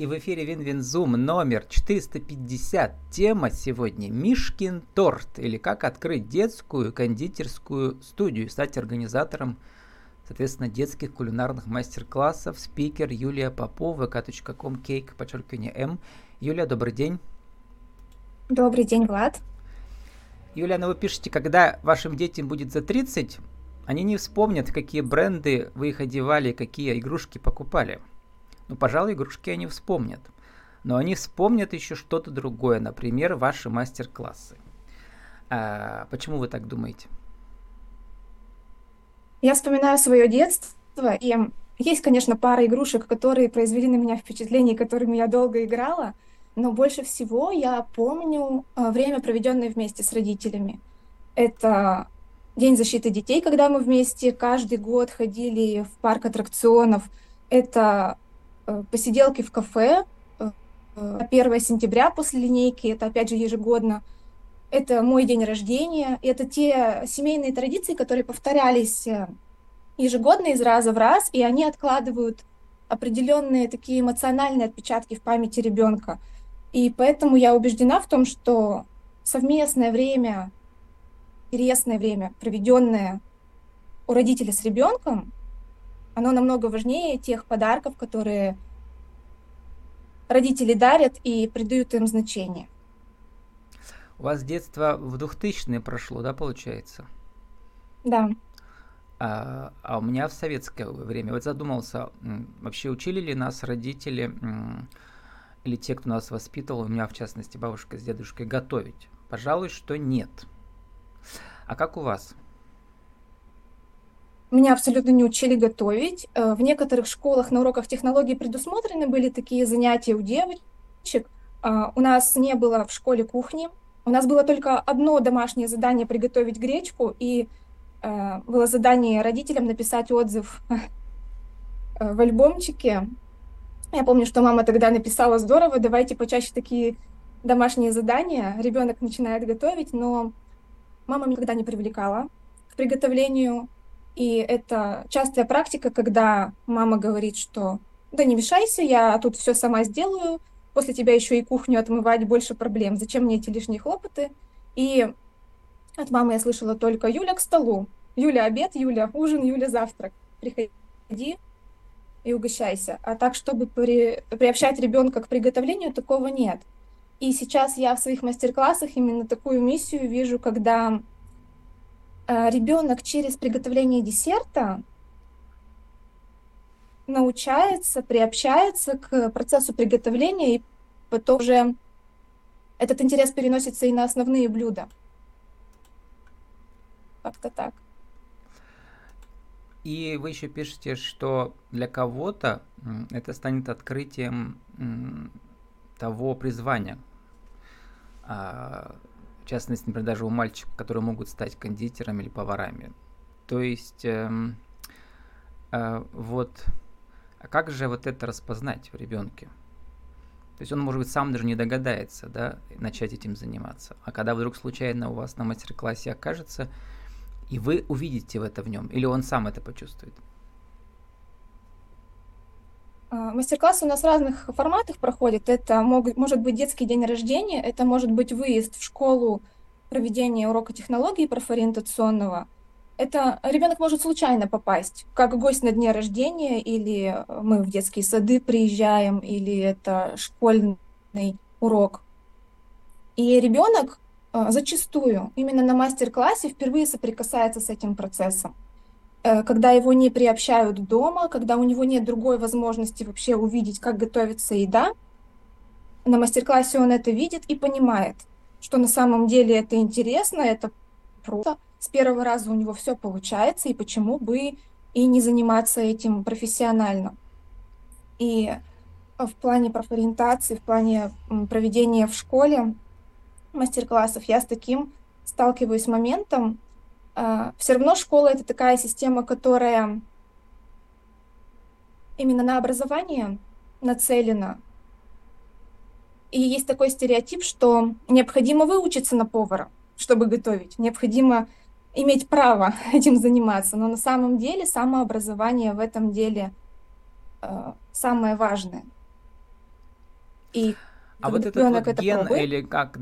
И в эфире Win-Win Zoom номер 450. Тема сегодня Мишкин торт или как открыть детскую кондитерскую студию, стать организатором, соответственно, детских кулинарных мастер-классов. Спикер Юлия Попова, vk.com, cake, подчеркивание М. Юлия, добрый день. Добрый день, Влад. Юлия, ну вы пишете, когда вашим детям будет за 30, они не вспомнят, какие бренды вы их одевали, какие игрушки покупали. Ну, пожалуй, игрушки они вспомнят. Но они вспомнят еще что-то другое, например, ваши мастер-классы. А, почему вы так думаете? Я вспоминаю свое детство, и есть, конечно, пара игрушек, которые произвели на меня впечатление, которыми я долго играла, но больше всего я помню а, время, проведенное вместе с родителями. Это День защиты детей, когда мы вместе каждый год ходили в парк аттракционов. Это посиделки в кафе 1 э, сентября после линейки, это опять же ежегодно. Это мой день рождения, это те семейные традиции, которые повторялись э, ежегодно из раза в раз, и они откладывают определенные такие эмоциональные отпечатки в памяти ребенка. И поэтому я убеждена в том, что совместное время, интересное время, проведенное у родителей с ребенком, оно намного важнее тех подарков, которые родители дарят и придают им значение. У вас детство в 2000-е прошло, да, получается? Да. А, а у меня в советское время. Вот задумался, вообще учили ли нас родители или те, кто нас воспитывал, у меня в частности бабушка с дедушкой, готовить? Пожалуй, что нет. А как у вас? Меня абсолютно не учили готовить. Э, в некоторых школах на уроках технологий предусмотрены были такие занятия у девочек. А, у нас не было в школе кухни. У нас было только одно домашнее задание приготовить гречку, и э, было задание родителям написать отзыв э, в альбомчике. Я помню, что мама тогда написала здорово, давайте почаще такие домашние задания. Ребенок начинает готовить, но мама никогда не привлекала к приготовлению и это частая практика, когда мама говорит, что да не мешайся, я тут все сама сделаю, после тебя еще и кухню отмывать, больше проблем, зачем мне эти лишние хлопоты? И от мамы я слышала только Юля к столу, Юля обед, Юля ужин, Юля завтрак. Приходи и угощайся. А так, чтобы при, приобщать ребенка к приготовлению, такого нет. И сейчас я в своих мастер-классах именно такую миссию вижу, когда ребенок через приготовление десерта научается, приобщается к процессу приготовления, и потом уже этот интерес переносится и на основные блюда. Как-то так. И вы еще пишете, что для кого-то это станет открытием того призвания, а, частности, например, даже у мальчиков, которые могут стать кондитерами или поварами. То есть, э, э, вот, а как же вот это распознать в ребенке? То есть он, может быть, сам даже не догадается, да, начать этим заниматься. А когда вдруг случайно у вас на мастер-классе окажется, и вы увидите в это в нем, или он сам это почувствует? А, мастер-классы у нас в разных форматах проходят. Это мог, может быть детский день рождения, это может быть выезд в школу, проведение урока технологии профориентационного. Это ребенок может случайно попасть, как гость на дне рождения, или мы в детские сады приезжаем, или это школьный урок. И ребенок а, зачастую именно на мастер-классе впервые соприкасается с этим процессом. Э, когда его не приобщают дома, когда у него нет другой возможности вообще увидеть, как готовится еда, на мастер-классе он это видит и понимает, что на самом деле это интересно, это просто. С первого раза у него все получается, и почему бы и не заниматься этим профессионально. И в плане профориентации, в плане проведения в школе мастер-классов я с таким сталкиваюсь моментом, все равно школа это такая система, которая именно на образование нацелена. И есть такой стереотип, что необходимо выучиться на повара, чтобы готовить. Необходимо иметь право этим заниматься. Но на самом деле самообразование в этом деле э, самое важное. И а вот этот вот ген, пробует, или как,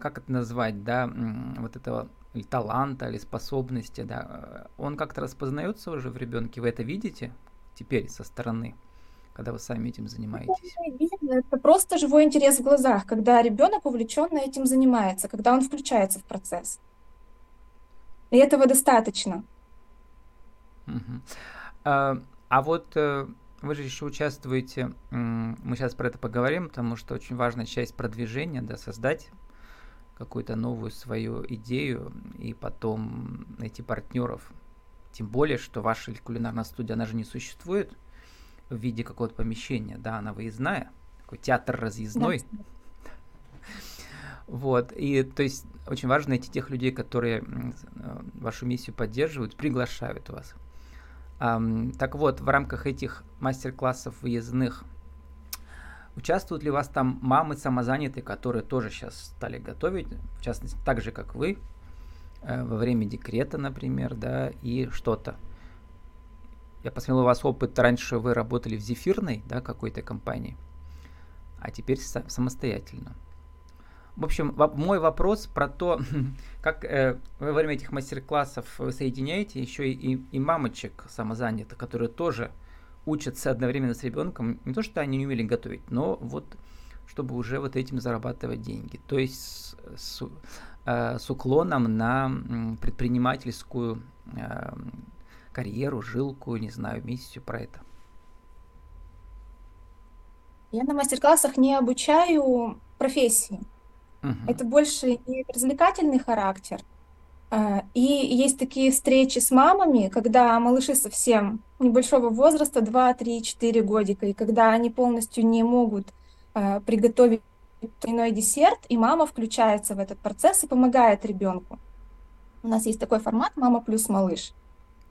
как это назвать, да, вот этого или таланта, или способности, да, он как-то распознается уже в ребенке, вы это видите теперь со стороны? когда вы сами этим занимаетесь? Это просто живой интерес в глазах, когда ребенок увлеченно этим занимается, когда он включается в процесс. И этого достаточно. Угу. А, а вот э, вы же еще участвуете, мы сейчас про это поговорим, потому что очень важная часть продвижения, да, создать какую-то новую свою идею и потом найти партнеров. Тем более, что ваша кулинарная студия, она же не существует в виде какого-то помещения, да, она выездная, такой театр разъездной. Да. Вот, и то есть очень важно найти тех людей, которые э, вашу миссию поддерживают, приглашают вас. Так вот, в рамках этих мастер-классов выездных участвуют ли у вас там мамы самозанятые, которые тоже сейчас стали готовить, в частности, так же, как вы, э, во время декрета, например, да, и что-то я посмотрел у вас опыт, раньше вы работали в зефирной, да, какой-то компании, а теперь самостоятельно. В общем, мой вопрос про то, как э, во время этих мастер-классов вы соединяете еще и, и мамочек самозанятых, которые тоже учатся одновременно с ребенком. Не то, что они не умели готовить, но вот чтобы уже вот этим зарабатывать деньги. То есть с, с, э, с уклоном на предпринимательскую э, карьеру, жилку, не знаю, миссию про это? Я на мастер-классах не обучаю профессии. Угу. Это больше не развлекательный характер. А, и есть такие встречи с мамами, когда малыши совсем небольшого возраста, 2, 3, 4 годика, и когда они полностью не могут а, приготовить иной десерт, и мама включается в этот процесс и помогает ребенку. У нас есть такой формат «Мама плюс малыш».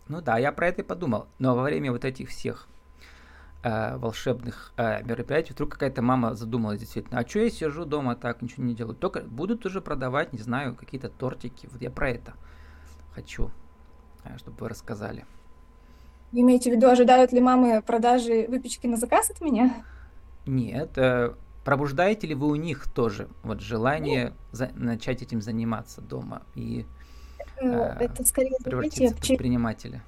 Ну да, я про это и подумал. Но во время вот этих всех э, волшебных э, мероприятий вдруг какая-то мама задумалась действительно, а что я сижу дома так, ничего не делаю? Только будут уже продавать, не знаю, какие-то тортики. Вот я про это хочу, э, чтобы вы рассказали. Вы имеете в виду, ожидают ли мамы продажи выпечки на заказ от меня? Нет, э, пробуждаете ли вы у них тоже вот желание за, начать этим заниматься дома и Э, это скорее превратиться в предпринимателя?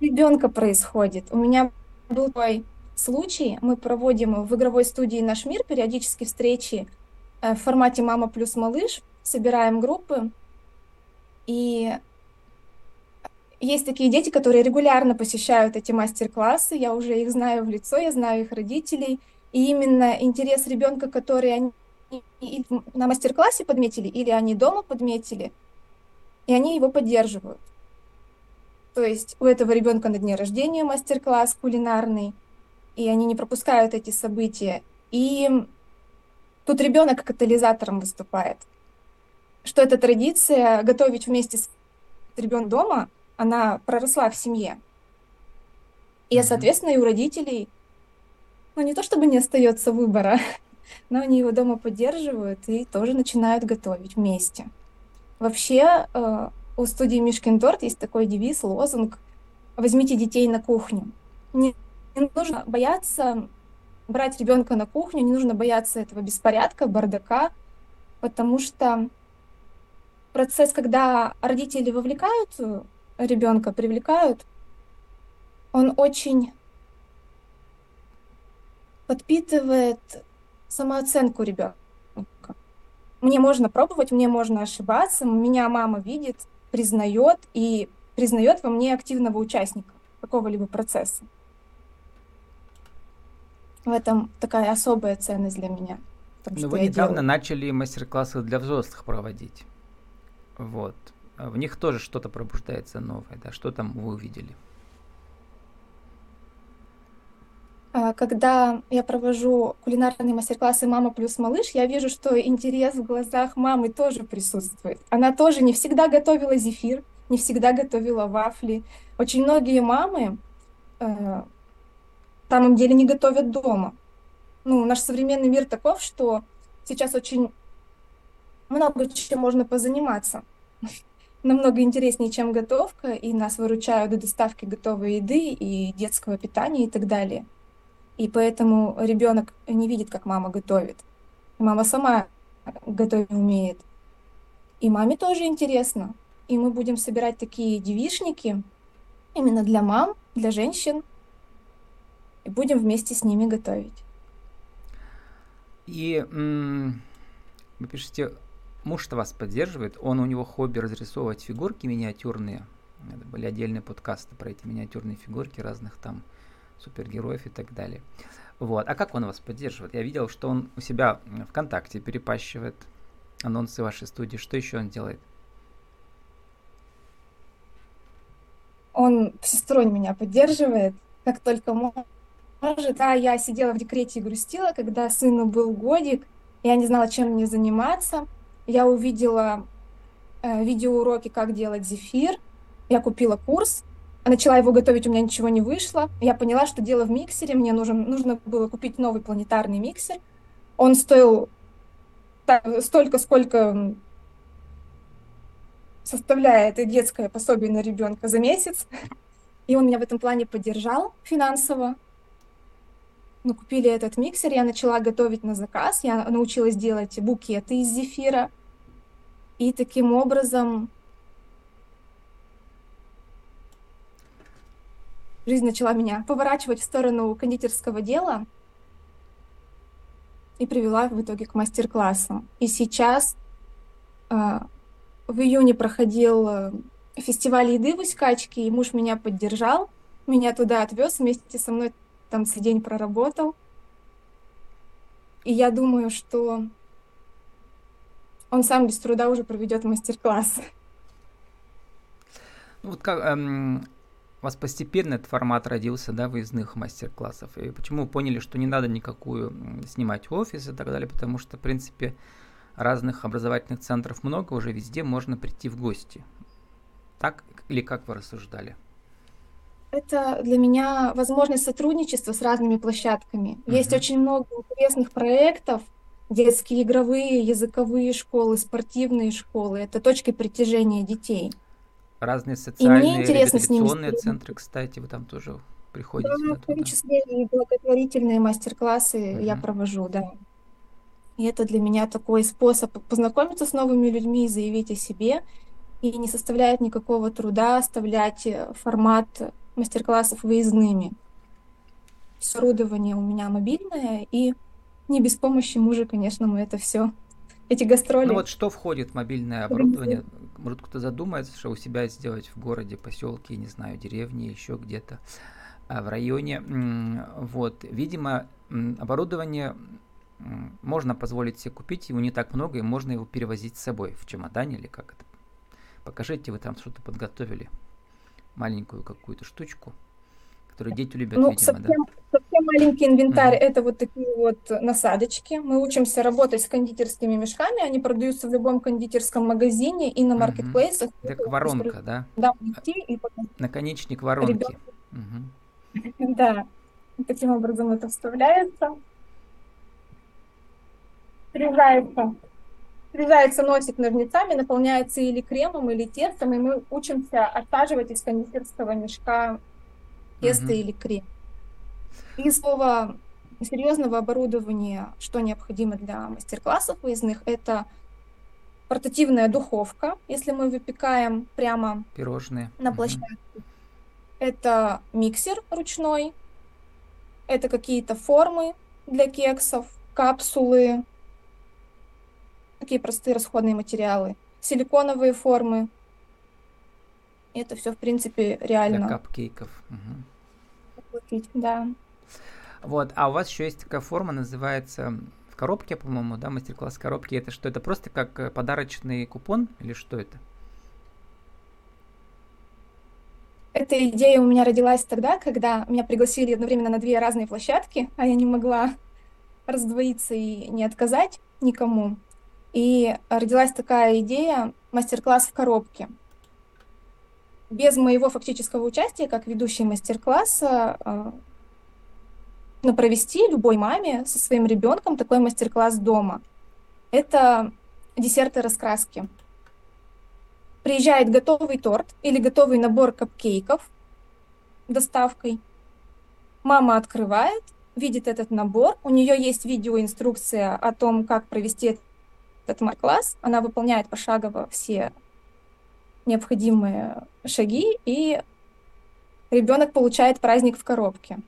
Ребенка происходит. У меня был такой случай. Мы проводим в игровой студии «Наш мир» периодически встречи э, в формате «Мама плюс малыш». Собираем группы. И есть такие дети, которые регулярно посещают эти мастер-классы. Я уже их знаю в лицо, я знаю их родителей. И именно интерес ребенка, который они на мастер-классе подметили или они дома подметили – и они его поддерживают. То есть у этого ребенка на дне рождения мастер-класс кулинарный, и они не пропускают эти события. И тут ребенок катализатором выступает. Что эта традиция готовить вместе с ребенком дома, она проросла в семье. И, соответственно, и у родителей, ну, не то чтобы не остается выбора, но они его дома поддерживают и тоже начинают готовить вместе. Вообще э, у студии Мишкин торт есть такой девиз, лозунг «Возьмите детей на кухню». Не, не нужно бояться брать ребенка на кухню, не нужно бояться этого беспорядка, бардака, потому что процесс, когда родители вовлекают ребенка, привлекают, он очень подпитывает самооценку ребенка. Мне можно пробовать, мне можно ошибаться, меня мама видит, признает и признает во мне активного участника какого-либо процесса. В этом такая особая ценность для меня. Но вы недавно делаю. начали мастер-классы для взрослых проводить. Вот. В них тоже что-то пробуждается новое, да? Что там вы увидели? А, когда я провожу кулинарные мастер-классы «Мама плюс малыш», я вижу, что интерес в глазах мамы тоже присутствует. Она тоже не всегда готовила зефир, не всегда готовила вафли. Очень многие мамы на самом деле не готовят дома. Ну, наш современный мир таков, что сейчас очень много чем можно позаниматься. Намного интереснее, чем готовка, и нас выручают и доставки готовой еды, и детского питания и так далее и поэтому ребенок не видит, как мама готовит. Мама сама готовить умеет. И маме тоже интересно. И мы будем собирать такие девишники именно для мам, для женщин. И будем вместе с ними готовить. И вы пишете, муж-то вас поддерживает, он у него хобби разрисовывать фигурки миниатюрные. Это были отдельные подкасты про эти миниатюрные фигурки разных там супергероев и так далее. Вот. А как он вас поддерживает? Я видел, что он у себя ВКонтакте перепащивает анонсы вашей студии. Что еще он делает? Он всесторонне меня поддерживает, как только может. Да, я сидела в декрете и грустила, когда сыну был годик, я не знала, чем мне заниматься. Я увидела э, видеоуроки, как делать зефир. Я купила курс, начала его готовить, у меня ничего не вышло. Я поняла, что дело в миксере, мне нужен, нужно было купить новый планетарный миксер. Он стоил так, столько, сколько составляет детское пособие на ребенка за месяц. И он меня в этом плане поддержал финансово. Мы купили этот миксер, я начала готовить на заказ, я научилась делать букеты из зефира. И таким образом жизнь начала меня поворачивать в сторону кондитерского дела и привела в итоге к мастер-классу. И сейчас э, в июне проходил э, фестиваль еды в Искачке, и муж меня поддержал, меня туда отвез, вместе со мной там целый день проработал. И я думаю, что он сам без труда уже проведет мастер-класс. Ну, вот как, эм, у вас постепенно этот формат родился, да, выездных мастер-классов. И почему поняли, что не надо никакую снимать офис и так далее, потому что, в принципе, разных образовательных центров много, уже везде можно прийти в гости. Так или как вы рассуждали? Это для меня возможность сотрудничества с разными площадками. Uh-huh. Есть очень много интересных проектов, детские игровые, языковые школы, спортивные школы. Это точки притяжения детей. Разные социальные реабилитационные центры, кстати, вы там тоже приходите. Да, в том числе и благотворительные мастер-классы uh-huh. я провожу, да. И это для меня такой способ познакомиться с новыми людьми, заявить о себе. И не составляет никакого труда оставлять э, формат мастер-классов выездными. Оборудование у меня мобильное, и не без помощи мужа, конечно, мы это все эти гастроли. Ну вот что входит в мобильное оборудование? Может кто-то задумается, что у себя сделать в городе, поселке, не знаю, деревне, еще где-то а, в районе. Вот, видимо, оборудование можно позволить себе купить, его не так много, и можно его перевозить с собой в чемодане или как это. Покажите, вы там что-то подготовили, маленькую какую-то штучку которые дети любят, ну, видимо, совсем, да? Совсем маленький инвентарь mm-hmm. это вот такие вот насадочки. Мы учимся работать с кондитерскими мешками, они продаются в любом кондитерском магазине и на маркетплейсах. Mm-hmm. Это воронка, да? Да, идти и Наконечник воронки. Mm-hmm. Да, таким образом это вставляется. Срезается Срезается носик ножницами, наполняется или кремом, или тестом, и мы учимся отсаживать из кондитерского мешка тесто mm-hmm. или крем. Из слова серьезного оборудования, что необходимо для мастер-классов выездных, это портативная духовка, если мы выпекаем прямо пирожные на площадке. Mm-hmm. Это миксер ручной, это какие-то формы для кексов, капсулы, такие простые расходные материалы, силиконовые формы, это все, в принципе, реально. Для капкейков. Угу. да. Вот, а у вас еще есть такая форма, называется в коробке, по-моему, да, мастер-класс коробки. Это что, это просто как э, подарочный купон или что это? Эта идея у меня родилась тогда, когда меня пригласили одновременно на две разные площадки, а я не могла раздвоиться и не отказать никому. И родилась такая идея мастер-класс в коробке без моего фактического участия, как ведущей мастер-класса, а, но провести любой маме со своим ребенком такой мастер-класс дома. Это десерты раскраски. Приезжает готовый торт или готовый набор капкейков доставкой. Мама открывает, видит этот набор, у нее есть видеоинструкция о том, как провести этот мастер-класс, она выполняет пошагово все необходимые шаги, и ребенок получает праздник в коробке.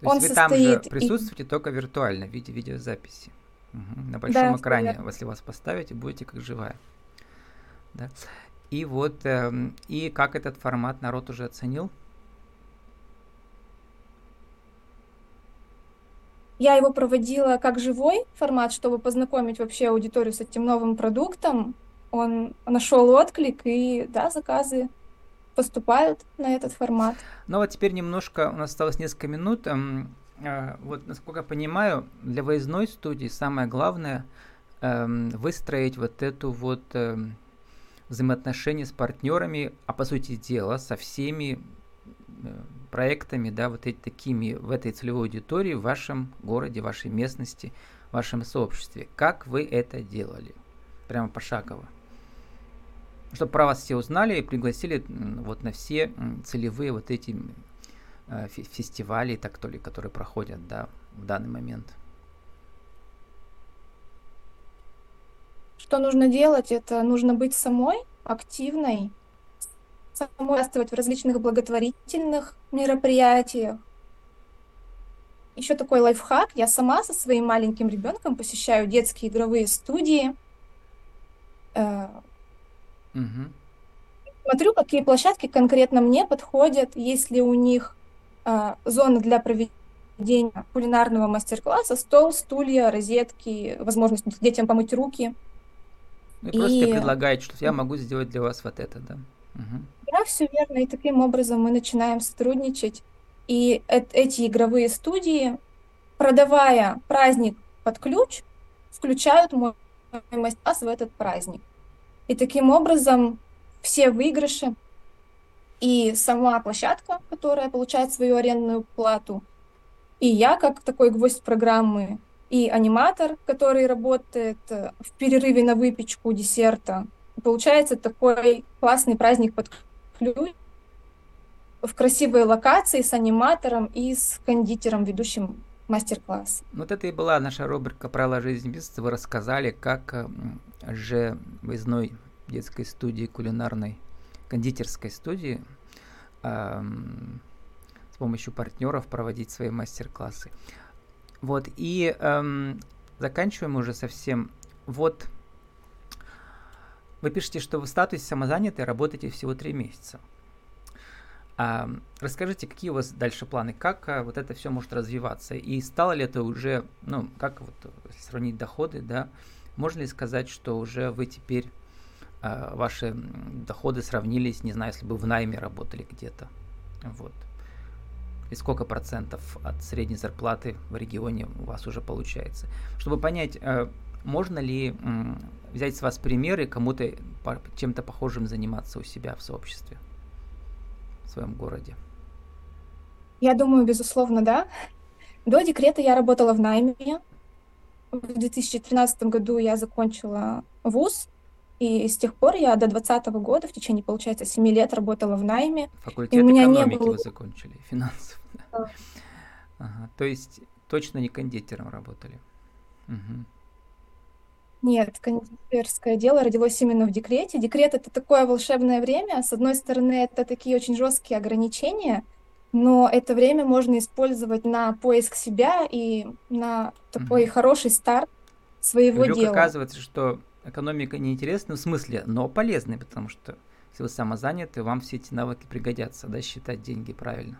То есть Он вы там же присутствуете и... только виртуально в виде видеозаписи. Угу. На большом да, экране, верно. если вас поставите, будете как живая. Да. И вот, э, и как этот формат народ уже оценил? Я его проводила как живой формат, чтобы познакомить вообще аудиторию с этим новым продуктом. Он нашел отклик, и да, заказы поступают на этот формат. Ну вот теперь немножко, у нас осталось несколько минут. Эм, э, вот, насколько я понимаю, для выездной студии самое главное эм, выстроить вот эту вот эм, взаимоотношения с партнерами, а по сути дела со всеми э, проектами, да, вот эти, такими в этой целевой аудитории в вашем городе, вашей местности, в вашем сообществе. Как вы это делали? Прямо пошагово. Чтобы про вас все узнали и пригласили вот на все целевые вот эти э, фестивали, так то ли, которые проходят, да, в данный момент. Что нужно делать? Это нужно быть самой активной, самой участвовать в различных благотворительных мероприятиях. Еще такой лайфхак. Я сама со своим маленьким ребенком посещаю детские игровые студии. Угу. Смотрю, какие площадки конкретно мне подходят, есть ли у них э, зона для проведения кулинарного мастер-класса, стол, стулья, розетки, возможность детям помыть руки. Вы и... просто предлагаете, что я могу сделать для вас вот это, да? Угу. Да, все верно. И таким образом мы начинаем сотрудничать. И эти игровые студии, продавая праздник под ключ, включают мой мастер-класс в этот праздник. И таким образом все выигрыши и сама площадка, которая получает свою арендную плату, и я, как такой гвоздь программы, и аниматор, который работает э, в перерыве на выпечку десерта. получается такой классный праздник под ключ в красивой локации с аниматором и с кондитером, ведущим мастер-класс. Вот это и была наша рубрика «Правила жизни бизнеса». Вы рассказали, как же выездной детской студии, кулинарной, кондитерской студии э, с помощью партнеров проводить свои мастер-классы. Вот, и эм, заканчиваем уже совсем. Вот, вы пишете, что вы в статусе самозанятый работаете всего три месяца. А, расскажите, какие у вас дальше планы, как а, вот это все может развиваться, и стало ли это уже, ну, как вот сравнить доходы, да, можно ли сказать, что уже вы теперь а, ваши доходы сравнились, не знаю, если бы в найме работали где-то, вот и сколько процентов от средней зарплаты в регионе у вас уже получается. Чтобы понять, э, можно ли взять с вас примеры, кому-то чем-то похожим заниматься у себя в сообществе, в своем городе? Я думаю, безусловно, да. До декрета я работала в найме. В 2013 году я закончила вуз, и с тех пор я до 2020 года, в течение, получается, 7 лет работала в найме. Факультет и у меня экономики не было... вы закончили, финансов. Да. Ага, то есть точно не кондитером работали? Угу. Нет, кондитерское дело родилось именно в декрете. Декрет — это такое волшебное время. С одной стороны, это такие очень жесткие ограничения, но это время можно использовать на поиск себя и на такой угу. хороший старт своего Вдруг дела. оказывается, что экономика неинтересна в смысле, но полезная, потому что если вы самозаняты, вам все эти навыки пригодятся, да, считать деньги правильно.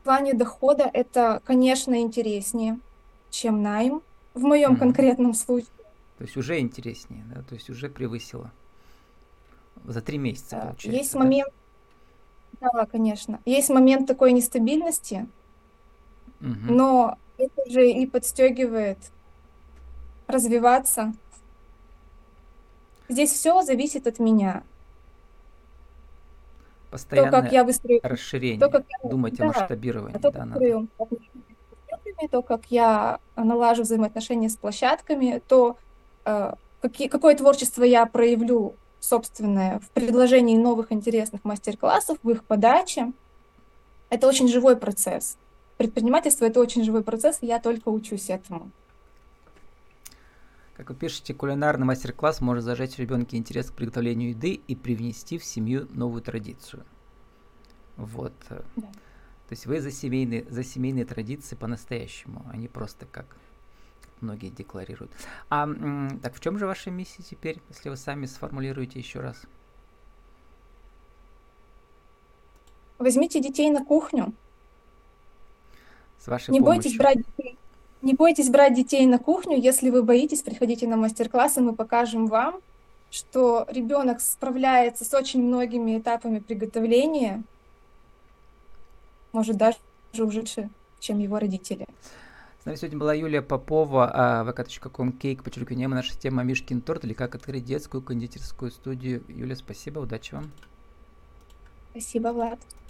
В плане дохода это, конечно, интереснее, чем найм в моем mm-hmm. конкретном случае. То есть уже интереснее, да, то есть уже превысило. За три месяца, получается. Есть да? момент, да, конечно. Есть момент такой нестабильности, угу. но это же и подстегивает развиваться. Здесь все зависит от меня. Постоянное то, как я выстрою, расширение, то, как я, думать да, о масштабировании. То, да, надо. То, как я налажу взаимоотношения с площадками, то э, какие, какое творчество я проявлю собственное в предложении новых интересных мастер-классов, в их подаче. это очень живой процесс. Предпринимательство — это очень живой процесс, и я только учусь этому. Как вы пишете, кулинарный мастер-класс может зажечь в ребенке интерес к приготовлению еды и привнести в семью новую традицию. Вот. Да. То есть вы за семейные, за семейные традиции по-настоящему, а не просто как многие декларируют. А так в чем же ваша миссия теперь, если вы сами сформулируете еще раз? Возьмите детей на кухню. С вашей не помощью. бойтесь брать. Не бойтесь брать детей на кухню. Если вы боитесь, приходите на мастер-классы, мы покажем вам, что ребенок справляется с очень многими этапами приготовления, может даже уже, чем его родители. С нами сегодня была Юлия Попова, а, vk.com кейк, подчеркивание, наша тема Мишкин торт, или как открыть детскую кондитерскую студию. Юля, спасибо, удачи вам. Спасибо, Влад.